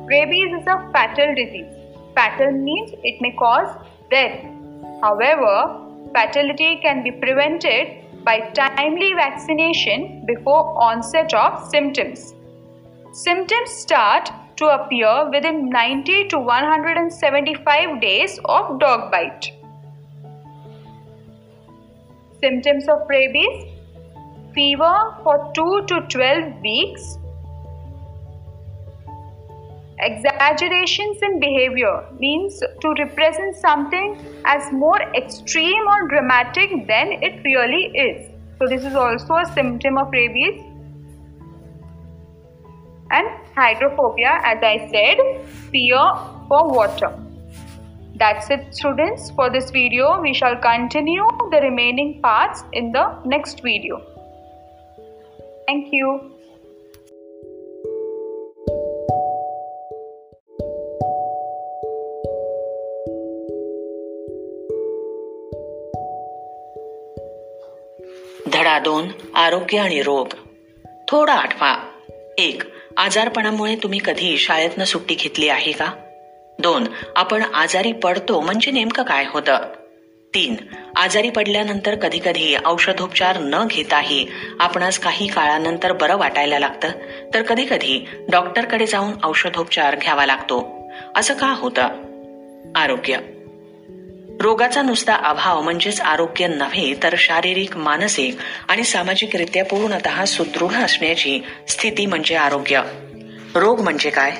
Rabies is a fatal disease. Fatal means it may cause death. However, fatality can be prevented by timely vaccination before onset of symptoms. Symptoms start to appear within 90 to 175 days of dog bite. Symptoms of rabies fever for 2 to 12 weeks, Exaggerations in behavior means to represent something as more extreme or dramatic than it really is. So, this is also a symptom of rabies And hydrophobia, as I said, fear for water. That's it, students, for this video. We shall continue the remaining parts in the next video. Thank you. धडा दोन आरोग्य आणि रोग थोडा आठवा एक आजारपणामुळे तुम्ही कधी शाळेतनं सुट्टी घेतली आहे का? दोन आपण आजारी पडतो म्हणजे नेमकं काय होतं? तीन आजारी पडल्यानंतर कधी कधी औषधोपचार न घेताही आपणास काही काळानंतर बरं वाटायला लागतं. तर कधी कधी डॉक्टरकडे जाऊन औषधोपचार घ्यावा लागतो. असं का होतं? आरोग्य रोगाचा नुसता अभाव म्हणजेच आरोग्य नव्हे तर शारीरिक मानसिक आणि सामाजिकरित्या पूर्णतः सुदृढ असण्याची स्थिती म्हणजे आरोग्य. रोग म्हणजे काय?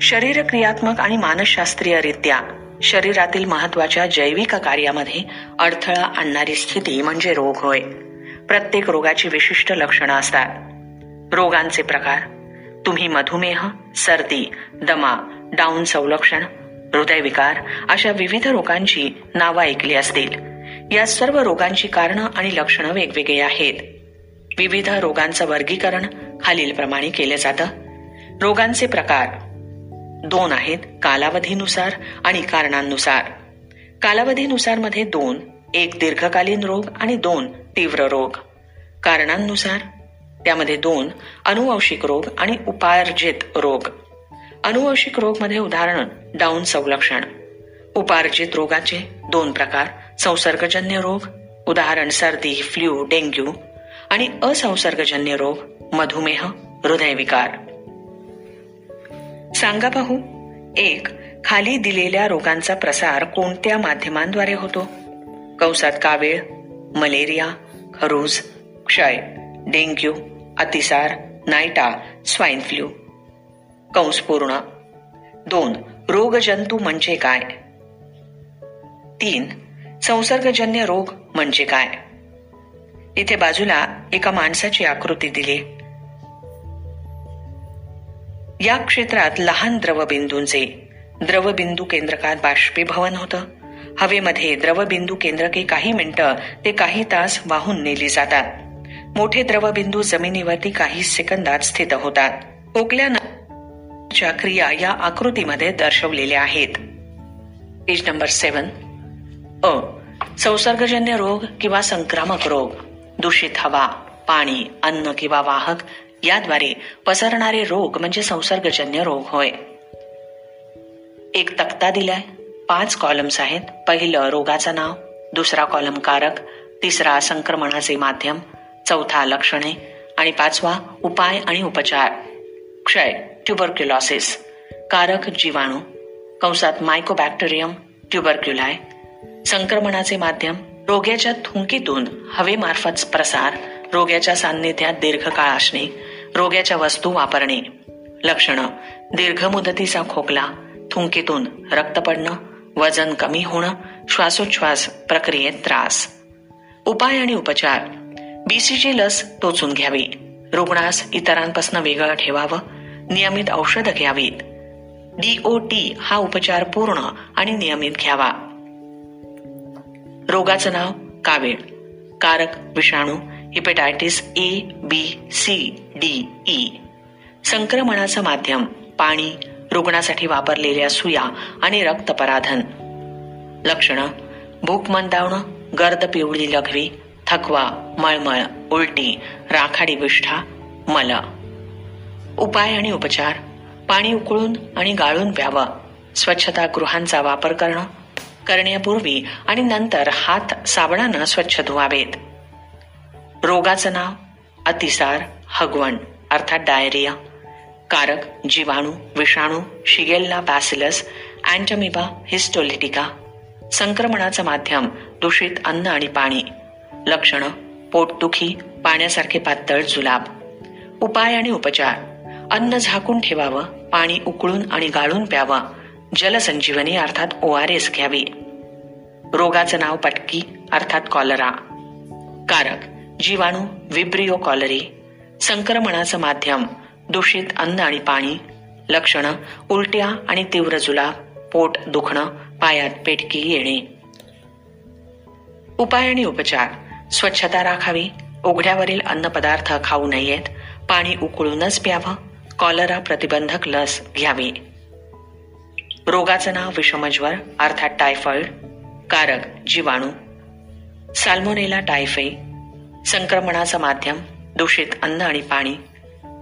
शरीर क्रियात्मक आणि मानसशास्त्रीयरित्या शरीरातील महत्त्वाच्या जैविक कार्यामध्ये अडथळा आणणारी स्थिती म्हणजे रोग होय. प्रत्येक रोगाची विशिष्ट लक्षणं असतात. रोगांचे प्रकार. तुम्ही मधुमेह सर्दी दमा डाऊन संलक्षण हृदयविकार अशा विविध रोगांची नावं ऐकली असतील. या सर्व रोगांची कारणं आणि लक्षणं वेगवेगळी आहेत. विविध रोगांचं वर्गीकरण खालीलप्रमाणे केलं जातं. रोगांचे प्रकार दोन आहेत कालावधीनुसार आणि कारणांनुसार. कालावधीनुसारमध्ये दोन एक दीर्घकालीन रोग आणि दोन तीव्र रोग. कारणांनुसार त्यामध्ये दोन अनुवंशिक रोग आणि उपार्जित रोग. अनुवंशिक रोगमध्ये उदाहरण डाऊन संलक्षण. उपार्जित रोगाचे दोन प्रकार संसर्गजन्य रोग उदाहरण सर्दी फ्ल्यू डेंग्यू आणि असंसर्गजन्य रोग मधुमेह हृदयविकार. सांगा पाहू एक खाली दिलेल्या रोगांचा प्रसार कोणत्या माध्यमांद्वारे होतो? कंसात कावीळ मलेरिया खरूज क्षय डेंग्यू अतिसार नायटा स्वाईन फ्लू. कंस पूर्ण दोन रोगजंतू म्हणजे काय? तीन संसर्गजन्य रोग म्हणजे काय? इथे बाजूला एका माणसाची आकृती दिली. या क्षेत्रात लहान द्रवबिंदूंचे द्रवबिंदू केंद्रकात बाष्पीभवन होतं. हवेमध्ये द्रवबिंदू केंद्रके काही मिनिटं ते काही तास वाहून नेली जातात. मोठे द्रवबिंदू जमिनीवरती काही सेकंदात स्थित होतात. च्या क्रिया या आकृतीमध्ये दर्शवलेल्या आहेत. पेज नंबर सेवन अ. संसर्गजन्य रोग किंवा संक्रामक रोग दूषित हवा पाणी अन्न किंवा वाहक याद्वारे पसरणारे रोग म्हणजे संसर्गजन्य रोग होय. एक तक्ता दिलाय. पाच कॉलम्स आहेत. पहिलं रोगाचं नाव दुसरा कॉलम कारक तिसरा संक्रमणाचे माध्यम चौथा लक्षणे आणि पाचवा उपाय आणि उपचार. क्षय. ट्युबरक्युलॉसिस कारक जीवाणू. कंसात मायकोबॅक्टेरियम ट्युबरक्युलाय संक्रमणाचे माध्यम रोग्याच्या थुंकीतून हवेमार्फत प्रसार रोग्याच्या सान्निध्यात दीर्घकाळ असणे रोग्याच्या वस्तू वापरणे. लक्षणं. दीर्घ मुदतीचा खोकला थुंकीतून रक्त पडणं वजन कमी होणं श्वासोच्छ्वास प्रक्रियेत त्रास. उपाय आणि उपचार. बीसीजी लस टोचून घ्यावी. रुग्णास इतरांपासून वेगळं ठेवावं. नियमित औषधं घ्यावीत. डीओटी हा उपचार पूर्ण आणि नियमित घ्यावा. रोगाचं नाव कावीळ. कारक विषाणू hepatitis A B C D E संक्रमणाचं माध्यम पाणी रुग्णासाठी वापरलेल्या सुया आणि रक्तपराधन. लक्षणं भूक मंदावणं गर्द पिवळी लघवी थकवा मळमळ उलटी राखाडी विष्ठा मल. उपाय आणि उपचार. पाणी उकळून आणि गाळून प्यावं. स्वच्छतागृहांचा वापर करणं करण्यापूर्वी आणि नंतर हात साबणानं स्वच्छ धुवावेत. रोगाचं नाव अतिसार हगवण अर्थात डायरिया. कारक जीवाणू विषाणू शिगेल्ला बॅसिलस अँटमिबा हिस्टोलिटिका. संक्रमणाचं माध्यम दूषित अन्न आणि पाणी. लक्षणं पोटदुखी पाण्यासारखे पातळ जुलाब. उपाय आणि उपचार. अन्न झाकून ठेवावं पाणी उकळून आणि गाळून प्यावं. जलसंजीवनी अर्थात ओ आर एस घ्यावी. रोगाचं नाव पटकी अर्थात कॉलरा. कारक जीवाणू विब्रिओ कॉलरी. संक्रमणाचं माध्यम दूषित अन्न आणि पाणी. लक्षणं उलट्या आणि तीव्र जुलाब पोट दुखणं पायात पेटकी येणे. उपाय आणि उपचार. स्वच्छता राखावी. उघड्यावरील अन्नपदार्थ खाऊ नयेत. पाणी उकळूनच प्यावं. कॉलरा प्रतिबंधक लस घ्यावी. रोगाचं नाव विषमज्वर अर्थात टायफॉइड कारक जीवाणू. साल्मोनेला टायफे संक्रमणाचं माध्यम दूषित अन्न आणि पाणी.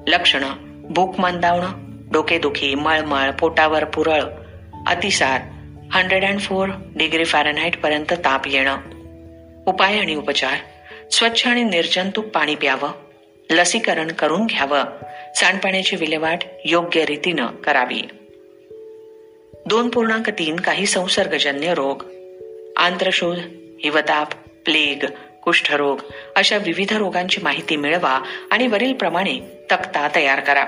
लक्षणं भूक मंदावणं डोकेदुखी मळमळ पोटावर पुरळ अतिसार hundred and four degree Fahrenheit पर्यंत ताप येणं. उपाय आणि उपचार स्वच्छ आणि निर्जंतुक पाणी प्यावं. लसीकरण करून घ्यावं. सांडपाण्याची विल्हेवाट योग्य रीतीनं करावी. दोन पूर्णांक तीन काही संसर्गजन्य रोग. आंत्रशोध हिवताप प्लेग कुष्ठरोग अशा विविध रोगांची माहिती मिळवा आणि वरील प्रमाणे तक्ता तयार करा.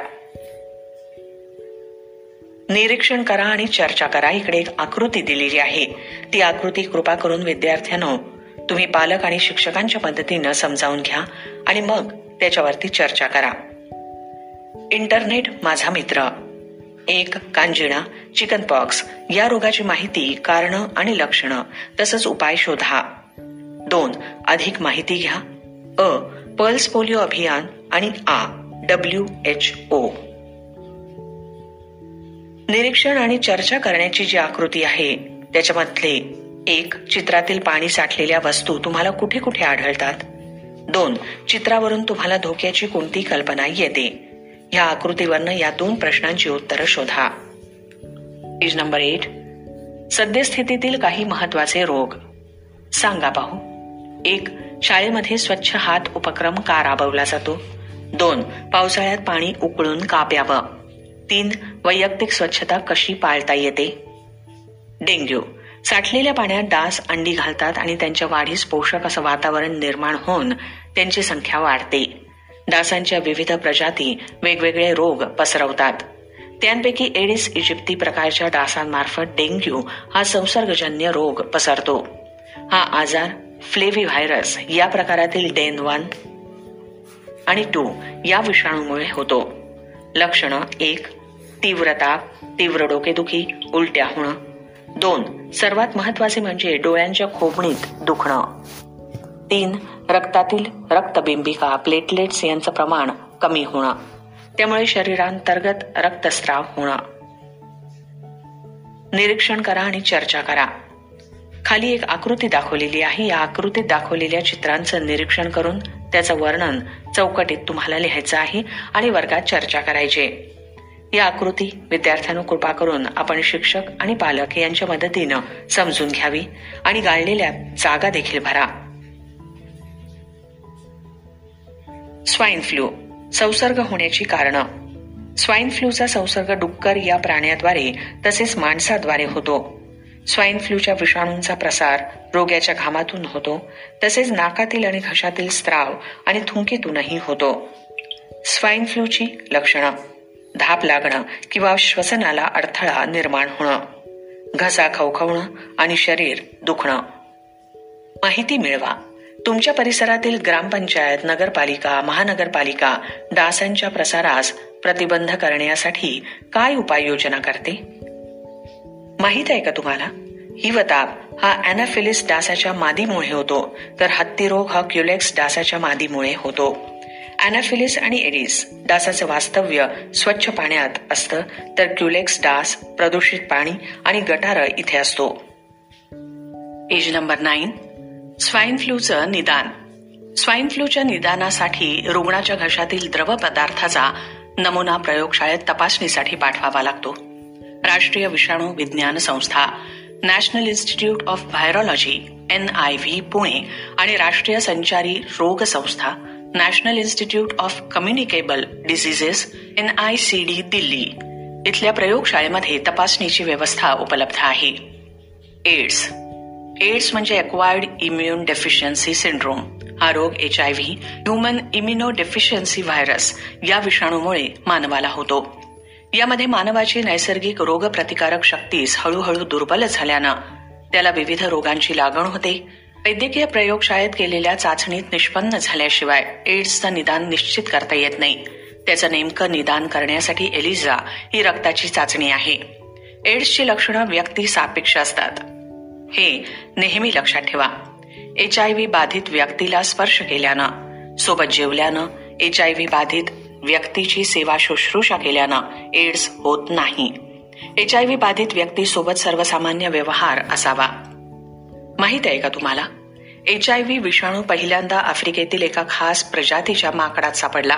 निरीक्षण करा आणि चर्चा करा. इकडे एक आकृती दिलेली आहे. ती आकृती कृपा करून विद्यार्थ्यांनो तुम्ही पालक आणि शिक्षकांच्या मदतीनं समजावून घ्या आणि मग त्याच्यावरती चर्चा करा. इंटरनेट माझा मित्र. एक कांजिणा चिकन पॉक्स या रोगाची माहिती कारण आणि लक्षणं तसंच उपाय शोधा. दोन अधिक माहिती घ्या. अ पल्स पोलिओ अभियान आणि आ डब्ल्यू एच ओ. निरीक्षण आणि चर्चा करण्याची जी आकृती आहे त्याच्यामधले एक चित्रातील पाणी साठलेल्या वस्तू तुम्हाला कुठे कुठे आढळतात? दोन चित्रावरून तुम्हाला धोक्याची कोणती कल्पना येते. या आकृतीवरनं या दोन प्रश्नांची उत्तरं शोधा. पेज नंबर एट सद्यस्थितीतील काही महत्त्वाचे रोग. सांगा पाहू. एक शाळेमध्ये स्वच्छ हात उपक्रम का राबवला जातो? दोन पावसाळ्यात पाणी उकळून का प्यावं तीन वैयक्तिक स्वच्छता कशी पाळता येते? डेंग्यू. साठलेल्या पाण्यात डास अंडी घालतात आणि त्यांच्या वाढीस पोषक असं वातावरण निर्माण होऊन त्यांची संख्या वाढते. डासांच्या विविध प्रजाती वेगवेगळे रोग पसरवतात. त्यांपैकी एडिस इजिप्ती प्रकारच्या डासांमार्फत डेंग्यू हा संसर्गजन्य रोग पसरतो. हा आजार फ्लेव्ही व्हायरस या प्रकारातील डेन वन आणि टू या विषाणूमुळे होतो. लक्षणं एक तीव्र ताप तीव्र डोकेदुखी उलट्या होणं. दोन सर्वात महत्त्वाचे म्हणजे डोळ्यांच्या खोबणीत दुखणं. तीन रक्तातील रक्तबिंबिका प्लेटलेट्स यांचं प्रमाण कमी होणं. त्यामुळे शरीरांतर्गत रक्तस्राव होणं. निरीक्षण करा आणि चर्चा करा. खाली एक आकृती दाखवलेली आहे. या आकृतीत दाखवलेल्या चित्रांचं निरीक्षण करून त्याचं वर्णन चौकटीत तुम्हाला लिहायचं आहे आणि वर्गात चर्चा करायची. या आकृती विद्यार्थ्यांना कृपा करून आपण शिक्षक आणि पालक यांच्या मदतीनं समजून घ्यावी आणि गाळलेल्या जागा देखील भरा. स्वाईन फ्लू संसर्ग होण्याची कारणं. स्वाईन फ्लूचा संसर्ग डुक्कर या प्राण्याद्वारे तसेच माणसाद्वारे होतो. स्वाईन फ्लूच्या विषाणूंचा प्रसार रोग्याच्या घामातून होतो तसेच नाकातील आणि घशातील स्त्राव आणि थुंकीतूनही होतो. स्वाईन फ्लूची लक्षणं धाप लागणं किंवा श्वसनाला अडथळा निर्माण होणं घसा खवखवणं आणि शरीर दुखणं. माहिती मिळवा. तुमच्या परिसरातील ग्रामपंचायत नगरपालिका महानगरपालिका डासांच्या प्रसारास प्रतिबंध करण्यासाठी काय उपाययोजना करते? माहीत आहे का तुम्हाला? हिवताप हा अॅनाफिलिस डासाच्या मादीमुळे होतो तर हत्ती रोग हा क्युलेक्स डासाच्या मादीमुळे होतो. अॅनाफिलिस आणि एडिस डासाचं वास्तव्य स्वच्छ पाण्यात असतं तर क्युलेक्स डास प्रदूषित पाणी आणि गटार इथे असतो. As number nine. स्वाईन फ्लूचं निदान. स्वाईन फ्लूच्या निदानासाठी रुग्णाच्या घशातील द्रव पदार्थाचा नमुना प्रयोगशाळेत तपासणीसाठी पाठवावा लागतो. राष्ट्रीय विषाणू विज्ञान संस्था National Institute of Virology N I V Pune आणि राष्ट्रीय संचारी रोग संस्था National Institute of Communicable Diseases N I C D Delhi. इथल्या प्रयोगशाळेमध्ये तपासणीची व्यवस्था उपलब्ध आहे. एड्स एड्स म्हणजे अक्वायर्ड इम्युन डेफिशियन्सी सिंड्रोम हा रोग H I V human immunodeficiency virus या विषाणूमुळे मानवाला होतो. यामध्ये मानवाची नैसर्गिक रोगप्रतिकारक शक्तीस हळूहळू दुर्बल झाल्यानं त्याला विविध रोगांची लागण होते. वैद्यकीय प्रयोगशाळेत केलेल्या चाचणीत निष्पन्न झाल्याशिवाय एड्सचं निदान निश्चित करता येत नाही. त्याचं नेमकं निदान करण्यासाठी एलिझा ही रक्ताची चाचणी आहे. एड्सची लक्षणं व्यक्ती सापेक्ष असतात. हे नेहमी लक्षात ठेवा. एच आय व्ही बाधित व्यक्तीला स्पर्श केल्यानं सोबत जेवल्यानं एच आय व्ही बाधित व्यक्तीची सेवा शुश्रूषा केल्यानं एड्स होत नाही. एच आय व्ही बाधित व्यक्तीसोबत सर्वसामान्य व्यवहार असावा. माहीत आहे का तुम्हाला? एच आय व्ही विषाणू पहिल्यांदा आफ्रिकेतील एका खास प्रजातीच्या माकडात सापडला.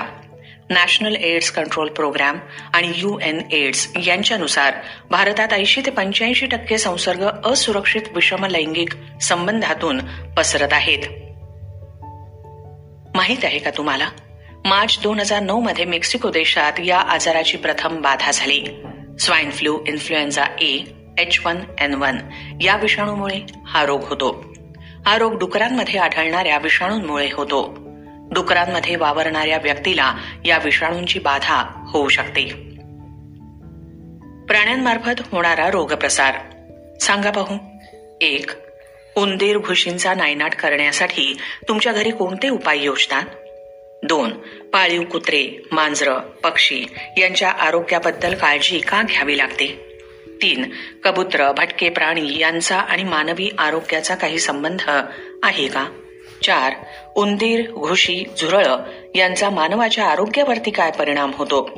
नॅशनल एड्स कंट्रोल प्रोग्राम आणि यू एन एड्स यांच्यानुसार भारतात ऐंशी ते पंच्याऐंशी टक्के संसर्ग असुरक्षित विषम लैंगिक संबंधातून पसरत आहेत. माहीत आहे का तुम्हाला? मार्च दोन हजार नऊ मध्ये मेक्सिको देशात या आजाराची प्रथम बाधा झाली. Swine flu influenza A H one N one या विषाणूमुळे हा रोग होतो. हा रोग डुकरांमध्ये आढळणाऱ्या विषाणूंमुळे होतो. डुकरांमध्ये वावरणाऱ्या व्यक्तीला या विषाणूंची बाधा होऊ शकते. प्राण्यांमार्फत होणारा रोगप्रसार. सांगा पाहू. एक उंदीर घुशींचा नायनाट करण्यासाठी तुमच्या घरी कोणते उपाय योजतात? दोन पाळीव कुत्रे मांजरं पक्षी यांच्या आरोग्याबद्दल काळजी का घ्यावी लागते? तीन कबूतर भटके प्राणी यांचा आणि मानवी आरोग्याचा काही संबंध आहे का? चार उंदीर घुशी झुरळ यांचा मानवाच्या आरोग्यावरती काय परिणाम होतो?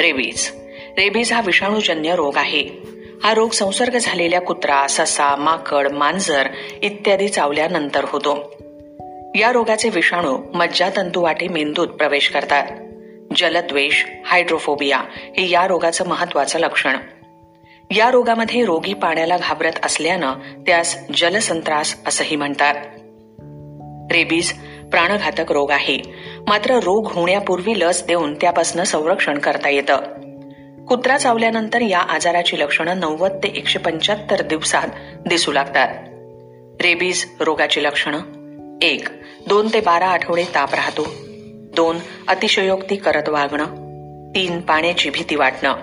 रेबीज. रेबीज हा विषाणूजन्य रोग आहे. हा रोग संसर्ग झालेल्या कुत्रा ससा माकड मांजर इत्यादी चावल्यानंतर होतो. या रोगाचे विषाणू मज्जातंतुवाटे मेंदूत प्रवेश करतात. जलद्वेष हायड्रोफोबिया हे या रोगाचं महत्वाचं लक्षण. या रोगामध्ये रोगी पाण्याला घाबरत असल्यानं त्यास जलसंत्रास असंही म्हणतात. रेबीज प्राणघातक रोग आहे. मात्र रोग होण्यापूर्वी लस देऊन त्यापासून संरक्षण करता येतं. कुत्रा चावल्यानंतर या आजाराची लक्षणं नव्वद ते एकशे पंच्याहत्तर दिवसात दिसू लागतात. रेबीज रोगाची लक्षणं? एक दोन ते बारा आठवडे ताप राहतो. दोन अतिशयोक्ती करत वागणं. तीन पाण्याची भीती वाटणं.